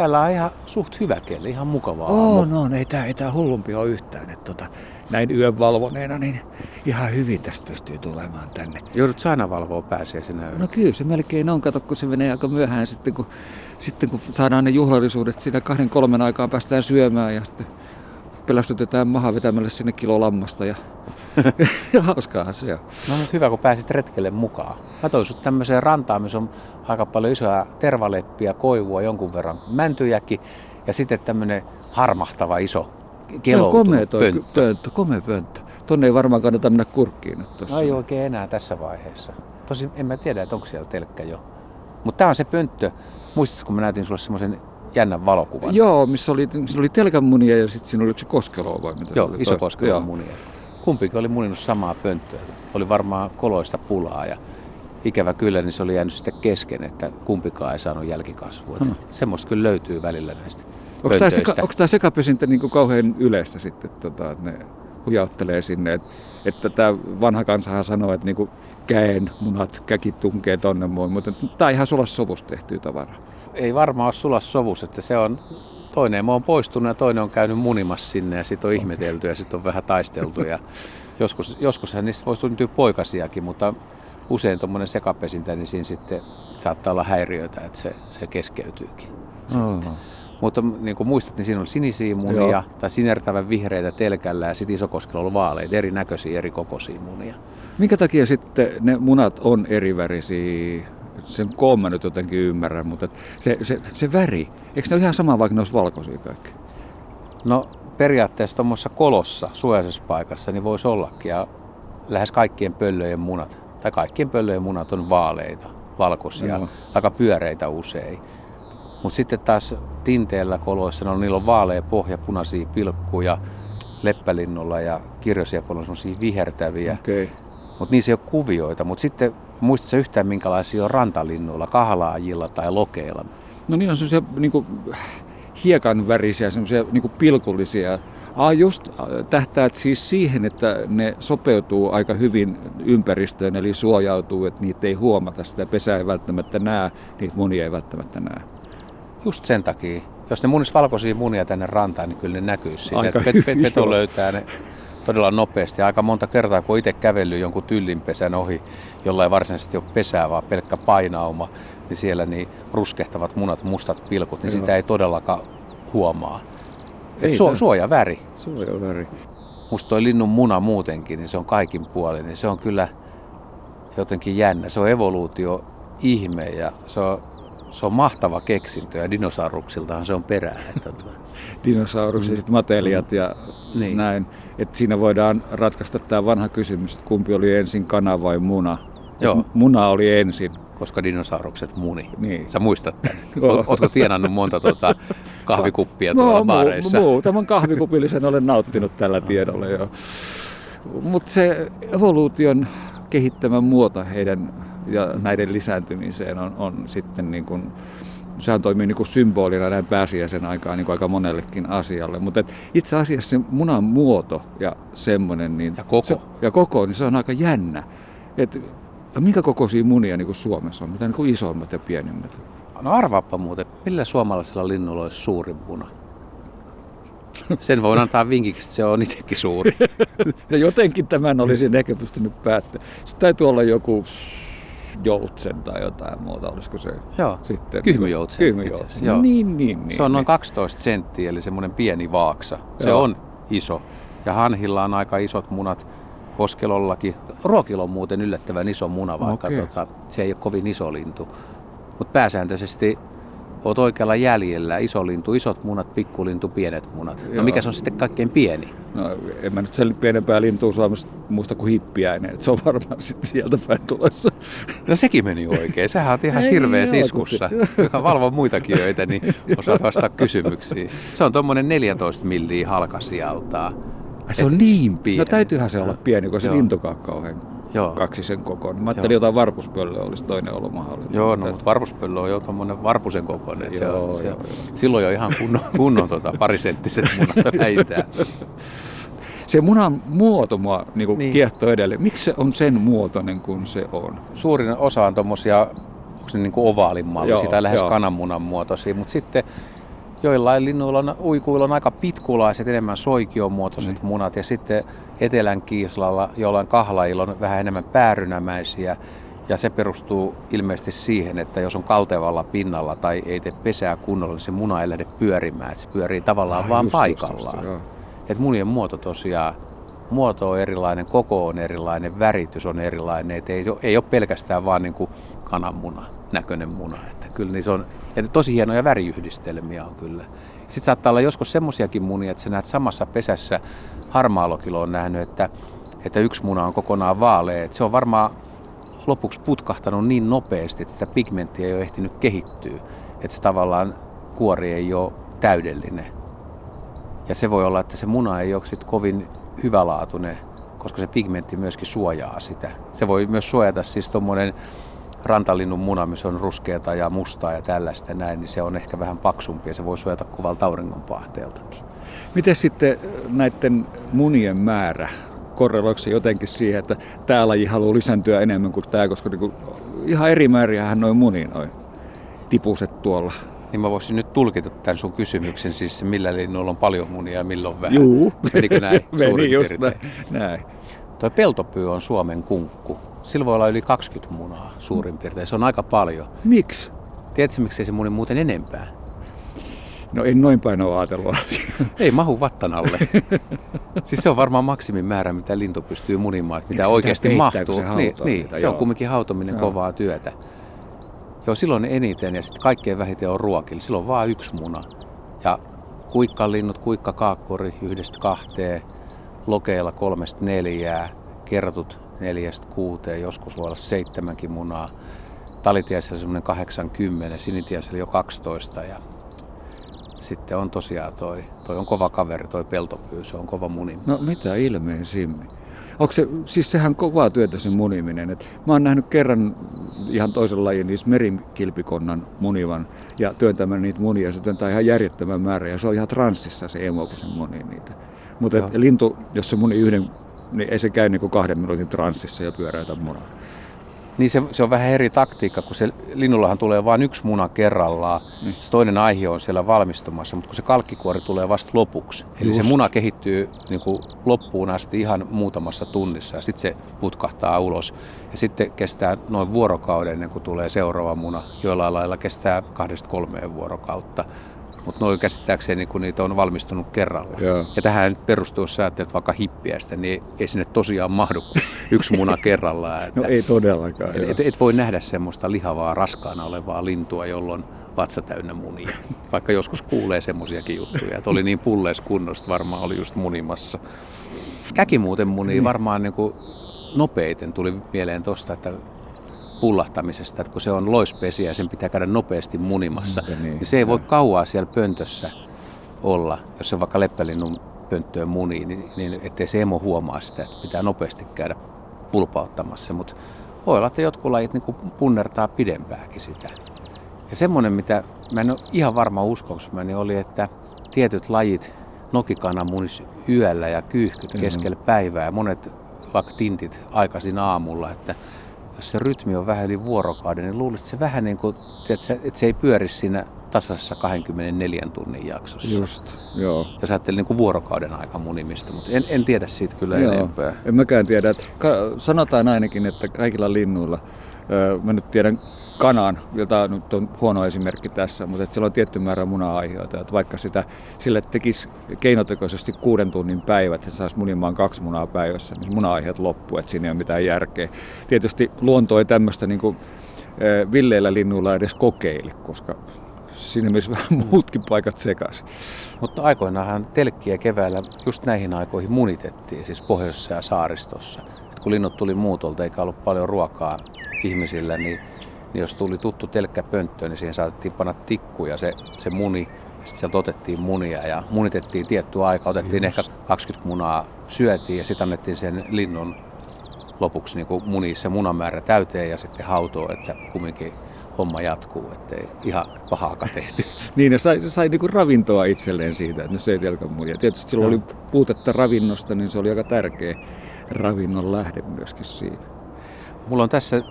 täällä on ihan suht hyvä keli, ihan mukavaa. Oo, no, ei tää, ei tää hullumpi ole yhtään. Että tota, näin yön valvoneena, niin ihan hyvin tästä pystyy tulemaan tänne. Joudut aina valvoa pääsiäisenä yönä? No kyllä se melkein on, kato kun se menee aika myöhään sitten kun, sitten kun saadaan ne juhlallisuudet siinä kahden kolmen aikaan päästään syömään ja sitten pelästytetään maha vetämällä sinne kilo lammasta ja hauskaahan se on. No mutta hyvä, kun pääsit retkelle mukaan. Mä toin sut tämmöiseen rantaan, missä on aika paljon isoja tervaleppiä, koivua, jonkun verran mäntyjäkin ja sitten tämmöinen harmahtava iso keloutunut komea toi pönttö. pönttö, komea pönttö. Tonne ei varmaan kannata mennä kurkkiin nyt tossa. No ei oikein enää tässä vaiheessa. Tosin en mä tiedä, että onko siellä telkkä jo. Mutta tämä on se pönttö. Muistatko, kun mä näytin sulle semmoisen jännän valokuvan? Joo, missä oli, missä oli telkänmunia ja sitten siinä oli se koskeloa vai mitä? Joo, iso koskelo munia. Kumpikin oli muninut samaa pönttöä. Oli varmaan koloista pulaa ja ikävä kyllä, niin se oli jäänyt sitten kesken, että kumpikaan ei saanut jälkikasvua. Hmm. Semmoista kyllä löytyy välillä näistä Onko tämä, seka, onko tämä sekapesintä niin kuin kauhean yleistä sitten, että, tota, että ne hujauttelee sinne, että, että tämä vanha kansahan sanoo, että niin kuin käen munat, käki tunkee tonne muun, mutta tämä on ihan sulas sovusta tehtyä tavaraa. Ei varmaan ole sulas sovus, että se on toinen on poistunut ja toinen on käynyt munimassa sinne ja sitten on ihmetelty ja sitten on vähän taisteltu. Ja joskus, joskushan niistä voisi syntyä poikasiakin, mutta usein tuommoinen sekapesintä, niin siinä sitten saattaa olla häiriöitä, että se, se keskeytyykin. Oh. Mutta niin kuin muistat, niin siinä oli sinisiä munia Joo. tai sinertävän vihreitä telkällä ja sitten Isokoskella oli vaaleita, erinäköisiä, eri kokoisia munia. Minkä takia sitten ne munat on eri värisiä? Sen koon mä nyt jotenkin ymmärrän, mutta se, se, se väri, eikö ne ole ihan sama vaikka ne olisi valkoisia kaikki? No periaatteessa tuommoisessa kolossa, suojaisessa paikassa, niin voisi ollakin. Ja lähes kaikkien pöllöjen munat, tai kaikkien pöllöjen munat on vaaleita, valkoisia, Joo. aika pyöreitä usein. Mutta sitten taas tinteellä koloissa, no, niillä on vaalea pohja, punaisia pilkkuja, leppälinnulla ja kirjosiepolla on semmoisia vihertäviä. Okay. Mutta niissä ei ole kuvioita. Mutta sitten muistatko yhtään minkälaisia on rantalinnuilla, kahlaajilla tai lokeilla? No niin on semmoisia niin hiekan värisiä, semmoisia niin pilkullisia. Ah, just äh, tähtäät siis siihen, että ne sopeutuu aika hyvin ympäristöön, eli suojautuu, että niitä ei huomata. Sitä pesää ei välttämättä näe, niitä monia ei välttämättä näe. Just sen takia. Jos ne munis valkoisia munia tänne rantaan, niin kyllä ne näkyisi siitä. Aika Et pet, pet, peto löytää ne todella nopeasti. Aika monta kertaa, kun itse kävellyt jonkun tyllinpesän ohi, jolla ei varsinaisesti ole pesää, vaan pelkkä painauma, niin siellä niin ruskehtavat munat, mustat pilkut, niin Joo. sitä ei todellakaan huomaa. Et tää- suojaväri. Suojaväri. Musta toi linnun muna muutenkin, niin se on kaikin puolin, niin se on kyllä jotenkin jännä. Se on evoluutio ihme ja se on, se on mahtava keksintö ja dinosauruksiltahan se on perää. Että tota, dinosaurukset, matelijat ja Niin. niin. näin. Et siinä voidaan ratkaista tämä vanha kysymys, että kumpi oli ensin kana vai muna. Et Joo. Muna oli ensin. koska dinosaurukset muni. Niin. Sä muistat tämän? Ootko tienannut monta tuota kahvikuppia tuolla No, baareissa? mu- muutaman kahvikupillisen olen nauttinut tällä tiedolla jo. Mutta se evoluution kehittämä muoto heidän ja näiden lisääntymiseen on, on sitten niin kuin, sehän toimii niin kuin symbolina näin pääsiäisen aikaan niin kuin aika monellekin asialle. Mutta itse asiassa se munan muoto ja semmoinen, niin Ja koko. Se, ja koko, niin se on aika jännä. Et, minkä kokoisia munia niin kuin Suomessa on? Mitä niin kuin isommat ja pienimmät? No arvaappa muuten, millä suomalaisella linnulla olisi suurin muna? Sen voin antaa vinkiksi, että se on itsekin suuri. Ja jotenkin tämän olisin ehkä pystynyt päättämään. Se täytyy olla joku joutsen tai jotain muuta, olisiko se Joo, sitten? Kyhmyjoutsen Kyhmyjoutsen. joo. Niin, niin, niin. se on noin niin. 12 senttiä, eli semmoinen pieni vaaksa. Se Joo. on iso. Ja hanhilla on aika isot munat. Koskelollakin. Ruokilla on muuten yllättävän iso muna, vaikka Okei. tota, se ei ole kovin iso lintu. Mutta pääsääntöisesti oot oikealla jäljellä. Iso lintu, isot munat, pikkulintu, pienet munat. No Joo. mikä se on sitten kaikkein pieni? No, en mä nyt sen pienempää lintua Suomessa muista kuin hippiäinen. Et se on varmaan sitten sieltä päin tulossa. No sekin meni oikein. Sähän oot ihan hirveä siskussa. Joka valvoo muitakin öitä, niin osaat vastata kysymyksiin. Se on tuommoinen 14 milliä halkasijaltaan. Ai, se on niin pieni. No täytyyhän se olla pieni, kun se lintukaan kauhean Joo. kaksi sen kokoinen. Mä ajattelin Joo. jotain varpuspöllöä olisi toinen ollut mahdollinen. Joo, no, mutta varpuspöllö on jo tuommoinen varpusen kokoinen. Se Joo, on, se, joo, on- joo. Silloin jo ihan kunnon, kunnon tota, parisenttiset munat vähintään. Se munan muoto mua niin Niin. niin. kiehtoo edelleen. Miksi se on sen muotoinen kuin se on? Suurin osa on tuommoisia niin kuin ovaalin mallisia Joo, tai lähes joo. kananmunan muotoisia, mutta sitten joillain linnuilla on, uikuilla on aika pitkulaiset, enemmän soikiomuotoiset mm. munat ja sitten etelän kiislalla, jollain kahlailla on vähän enemmän päärynämäisiä ja se perustuu ilmeisesti siihen, että jos on kaltevalla pinnalla tai ei tee pesää kunnolla, niin se muna ei lähde pyörimään. Että se pyörii tavallaan ah, vaan paikallaan. Et munien muoto tosiaan, muoto on erilainen, koko on erilainen, väritys on erilainen. Et ei, ei ole pelkästään vaan niin kuin kananmuna, näköinen muna. Että kyllä niin se on, että tosi hienoja väriyhdistelmiä on kyllä. Sitten saattaa olla joskus semmoisiakin munia, että sä näet samassa pesässä, harmaalokilo on nähnyt, että, että yksi muna on kokonaan vaalea. Että se on varmaan lopuksi putkahtanut niin nopeasti, että sitä pigmenttiä ei ole ehtinyt kehittyä, että se tavallaan kuori ei ole täydellinen. Ja se voi olla, että se muna ei ole sit kovin hyvälaatuinen, koska se pigmentti myöskin suojaa sitä. Se voi myös suojata siis tuommoinen rantalinnun muna, missä on ruskeata ja mustaa ja tällaista näin, niin se on ehkä vähän paksumpi ja se voi suojata kovalta auringonpahteeltakin. Miten sitten näiden munien määrä korreloiko se jotenkin siihen, että tämä laji haluaa lisääntyä enemmän kuin tämä, koska niinku ihan eri määriähän noin muni noin tipuset tuolla. Niin mä voisin nyt tulkita tämän sun kysymyksen, siis millä linnulla on paljon munia ja milloin vähän. Juu. Menikö näin? Meni just näin. näin. Tuo peltopyy on Suomen kunkku. Sillä voi olla yli 20 munaa suurin piirtein. Se on aika paljon. Miksi? Tiedätkö, miksi ei se muni muuten enempää? No en noin päin ole ajatellut Ei mahu vattan alle. siis se on varmaan maksimimäärä, mitä lintu pystyy munimaan, mitä Eikö oikeasti mahtuu. Se niin, niin se on kumminkin hautominen joo. kovaa työtä. Joo, silloin eniten ja sitten kaikkein vähiten on ruokilla. Silloin on vain yksi muna. Ja kuikkalinnut, kuikkakaakkuri yhdestä kahteen, lokeilla kolmesta neljää, kertut neljästä kuuteen, joskus voi olla seitsemänkin munaa. Talitiaisella semmoinen 80, sinitiaisella jo 12 ja sitten on tosiaan toi, toi on kova kaveri, toi peltopyy, se on kova muniminen. No mitä ilmeisimmin. Onko se, siis sehän kovaa työtä se muniminen. Et mä oon nähnyt kerran ihan toisen lajin, niissä merikilpikonnan munivan ja työntämään niitä munia. Se työntää ihan järjettömän määrä ja se on ihan transsissa se emo, kun se munii niitä. Mutta lintu, jos se muni yhden, niin ei se käy niin kuin kahden minuutin transsissa ja pyöräytä munaa. Niin se, se on vähän eri taktiikka, kun se linnullahan tulee vain yksi muna kerrallaan. Mm. Se toinen aihe on siellä valmistumassa, mutta kun se kalkkikuori tulee vasta lopuksi. Eli Just. se muna kehittyy niin kuin loppuun asti ihan muutamassa tunnissa ja sitten se putkahtaa ulos. Ja sitten kestää noin vuorokauden ennen kuin tulee seuraava muna. Joillain lailla kestää kahdesta kolmeen vuorokautta. Mutta noin käsittääkseni, kun niitä on valmistunut kerralla. Joo. Ja tähän perustuu, jos ajattelet vaikka hippiästä, niin ei sinne tosiaan mahdu yksi muna kerrallaan. Että no ei todellakaan. Et, et, et voi nähdä semmoista lihavaa, raskaana olevaa lintua, jolloin vatsa täynnä munia. Vaikka joskus kuulee semmoisiakin juttuja, että oli niin pulleessa kunnossa, varmaan oli just munimassa. Käki muuten muni niin. varmaan niin kuin nopeiten tuli mieleen tosta, että pullahtamisesta, että kun se on loispesiä ja sen pitää käydä nopeasti munimassa, niin, niin se ei voi kauaa siellä pöntössä olla, jos se vaikka leppälinnun pönttöön munii, niin, niin ettei se emo huomaa sitä, että pitää nopeasti käydä pulpauttamassa. Mutta voi olla, että jotkut lajit niin punnertaa pidempääkin sitä. Ja semmoinen, mitä mä en ole ihan varma uskoksi, niin oli, että tietyt lajit, nokikana munis yöllä ja kyyhkyt keskellä päivää ja monet vaikka tintit aikaisin aamulla, että jos se rytmi on vähän yli vuorokauden, niin luulisit, että se vähän niin kuin, että se ei pyöri siinä tasaisessa 24 tunnin jaksossa. Just, joo. Jos ajattelin niin kuin vuorokauden aika munimista, mutta en, en tiedä siitä kyllä joo. enempää. En mäkään tiedä. Että sanotaan ainakin, että kaikilla linnuilla, mä nyt tiedän kanan, jota nyt on huono esimerkki tässä, mutta että sillä on tietty määrä muna-aiheita. Että vaikka sitä, sille tekisi keinotekoisesti kuuden tunnin päivät, että se saisi munimaan kaksi munaa päivässä, niin muna-aiheet loppuu, että siinä ei ole mitään järkeä. Tietysti luonto ei tämmöistä niin kuin, villeillä linnuilla edes kokeili, koska siinä myös vähän muutkin paikat sekaisin. Mutta aikoinaanhan telkkiä keväällä just näihin aikoihin munitettiin, siis pohjoisessa ja saaristossa. Et kun linnut tuli muutolta eikä ollut paljon ruokaa ihmisillä, niin niin jos tuli tuttu telkkä pönttöön, niin siihen saatettiin panna tikku ja se, se muni. Sitten sieltä otettiin munia ja munitettiin tietty aika. Otettiin Just. ehkä 20 munaa, syötiin ja sitten annettiin sen linnun lopuksi niin kuin muni se munamäärä täyteen ja sitten hautoo, että kumminkin homma jatkuu, ettei ihan pahaakaan tehty. niin, ne sai, sai niinku ravintoa itselleen siitä, että ne söi telkämunia. Tietysti silloin no. oli puutetta ravinnosta, niin se oli aika tärkeä ravinnon lähde myöskin siinä. Mulla on tässä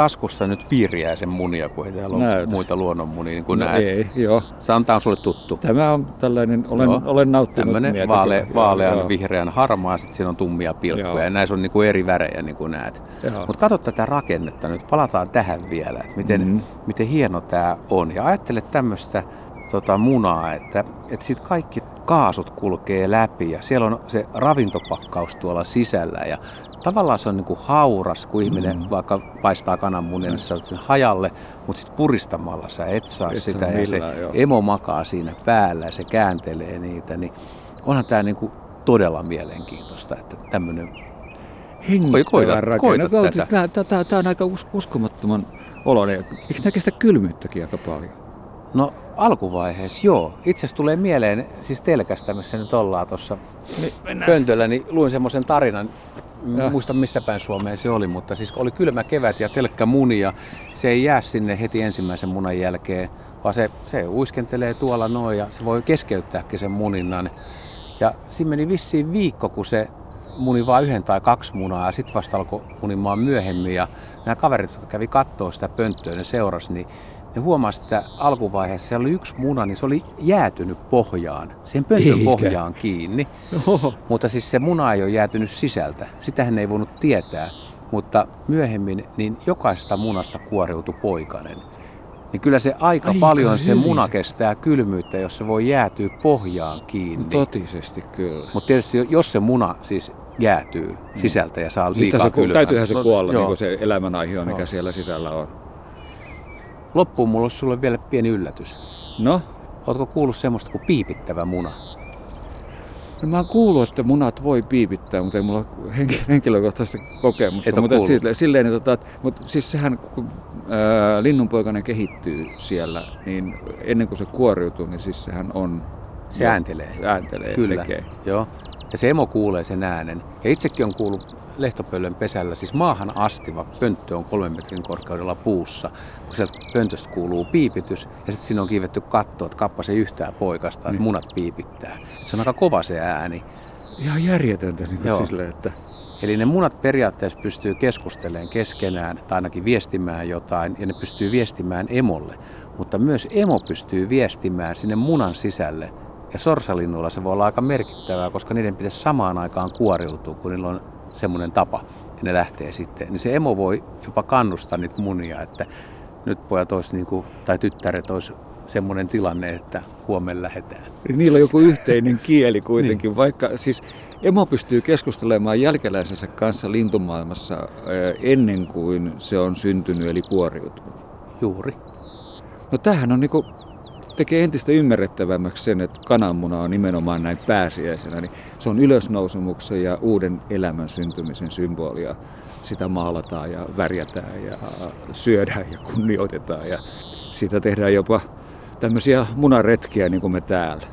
taskussa nyt viiriäisen munia, kun ei täällä ole muita luonnonmunia, niin kuin no näet. ei, joo. Santa on sulle tuttu. Tämä on tällainen, olen, Joo. olen nauttinut Tämmöinen vaale, vaalean Joo, vihreän harmaa, sitten siinä on tummia pilkkuja Joo. ja näissä on niin kuin eri värejä niin kuin näet. Mutta katso tätä rakennetta nyt, palataan tähän vielä, että miten, Mhm. miten hieno tämä on. Ja ajattele tämmöistä tota, munaa, että, että sitten kaikki kaasut kulkee läpi ja siellä on se ravintopakkaus tuolla sisällä ja tavallaan se on niinku hauras, kun ihminen Mhm. vaikka paistaa kananmunia, niin sä saat sen hajalle, mutta sitten puristamalla sä et saa Et sitä ja se joo. emo makaa siinä päällä ja se kääntelee niitä, niin onhan tämä niinku todella mielenkiintoista, että tämmöinen Hengittävä koita- rakenne. koita No, tätä. Tämä, on aika us- uskomattoman oloinen. Eikö nämä kestä kylmyyttäkin aika paljon? No alkuvaiheessa joo. Itse asiassa tulee mieleen, siis telkästä, missä nyt ollaan tuossa pöntöllä, niin luin semmoisen tarinan, en Joo. muista missä päin Suomeen se oli, mutta siis oli kylmä kevät ja telkkä munia. Se ei jää sinne heti ensimmäisen munan jälkeen, vaan se, se uiskentelee tuolla noin ja se voi keskeyttääkin sen muninnan. Ja siinä meni vissiin viikko, kun se muni vain yhden tai kaksi munaa ja sitten vasta alkoi munimaan myöhemmin. Ja nämä kaverit, jotka kävi katsoa sitä pönttöä, ne seurasi, niin ne huomasi, että alkuvaiheessa siellä oli yksi muna, niin se oli jäätynyt pohjaan, sen pöntön Eikä. pohjaan kiinni. Oho. Mutta siis se muna ei ole jäätynyt sisältä. Sitähän ei voinut tietää. Mutta myöhemmin niin jokaisesta munasta kuoriutui poikanen. Niin kyllä se aika, Aika paljon se muna se- kestää kylmyyttä, jos se voi jäätyä pohjaan kiinni. Totisesti kyllä. Mutta tietysti jo- jos se muna siis jäätyy sisältä ja saa Sitten liikaa se, kylmää. täytyyhän se No, kuolla, joo. niin kuin se elämänaihe on, mikä Joo. siellä sisällä on. Loppuun mulla olisi sulle vielä pieni yllätys. No, Oletko kuullut semmoista kuin piipittävä muna? no mä oon kuullut, että munat voi piipittää, mutta ei mulla henkilökohtaista kokemusta. Et mutta silleen, silleen että, tota, mutta siis sehän, kun ää, linnunpoikainen kehittyy siellä, niin ennen kuin se kuoriutuu, niin siis sehän on... Se ääntelee. Ääntelee, Kyllä, tekee. joo. Ja se emo kuulee sen äänen. Ja itsekin on kuullut lehtopöllön pesällä, siis maahan asti, vaikka pönttö on kolmen metrin korkeudella puussa, kun sieltä pöntöstä kuuluu piipitys, ja sitten siinä on kiivetty katto, että kappa se yhtään poikasta, että Niin. munat piipittää. Se on aika kova se ääni. Ihan järjetöntä niin kuin silleen, että... Eli ne munat periaatteessa pystyy keskustelemaan keskenään tai ainakin viestimään jotain ja ne pystyy viestimään emolle. Mutta myös emo pystyy viestimään sinne munan sisälle. Ja sorsalinnuilla se voi olla aika merkittävää, koska niiden pitäisi samaan aikaan kuoriutua, kun niillä on semmoinen tapa. Ja ne lähtee sitten. Niin se emo voi jopa kannustaa niitä munia, että nyt pojat olisi, niin kuin, tai tyttäret olisi semmoinen tilanne, että huomenna lähdetään. Niillä on joku yhteinen kieli kuitenkin, niin. vaikka siis emo pystyy keskustelemaan jälkeläisensä kanssa lintumaailmassa ää, ennen kuin se on syntynyt eli kuoriutunut. Juuri. No tämähän on niinku, tekee entistä ymmärrettävämmäksi sen, että kananmuna on nimenomaan näin pääsiäisenä. Niin se on ylösnousemuksen ja uuden elämän syntymisen symbolia. Sitä maalataan ja värjätään ja syödään ja kunnioitetaan ja siitä tehdään jopa tämmöisiä munaretkiä niin kuin me täällä.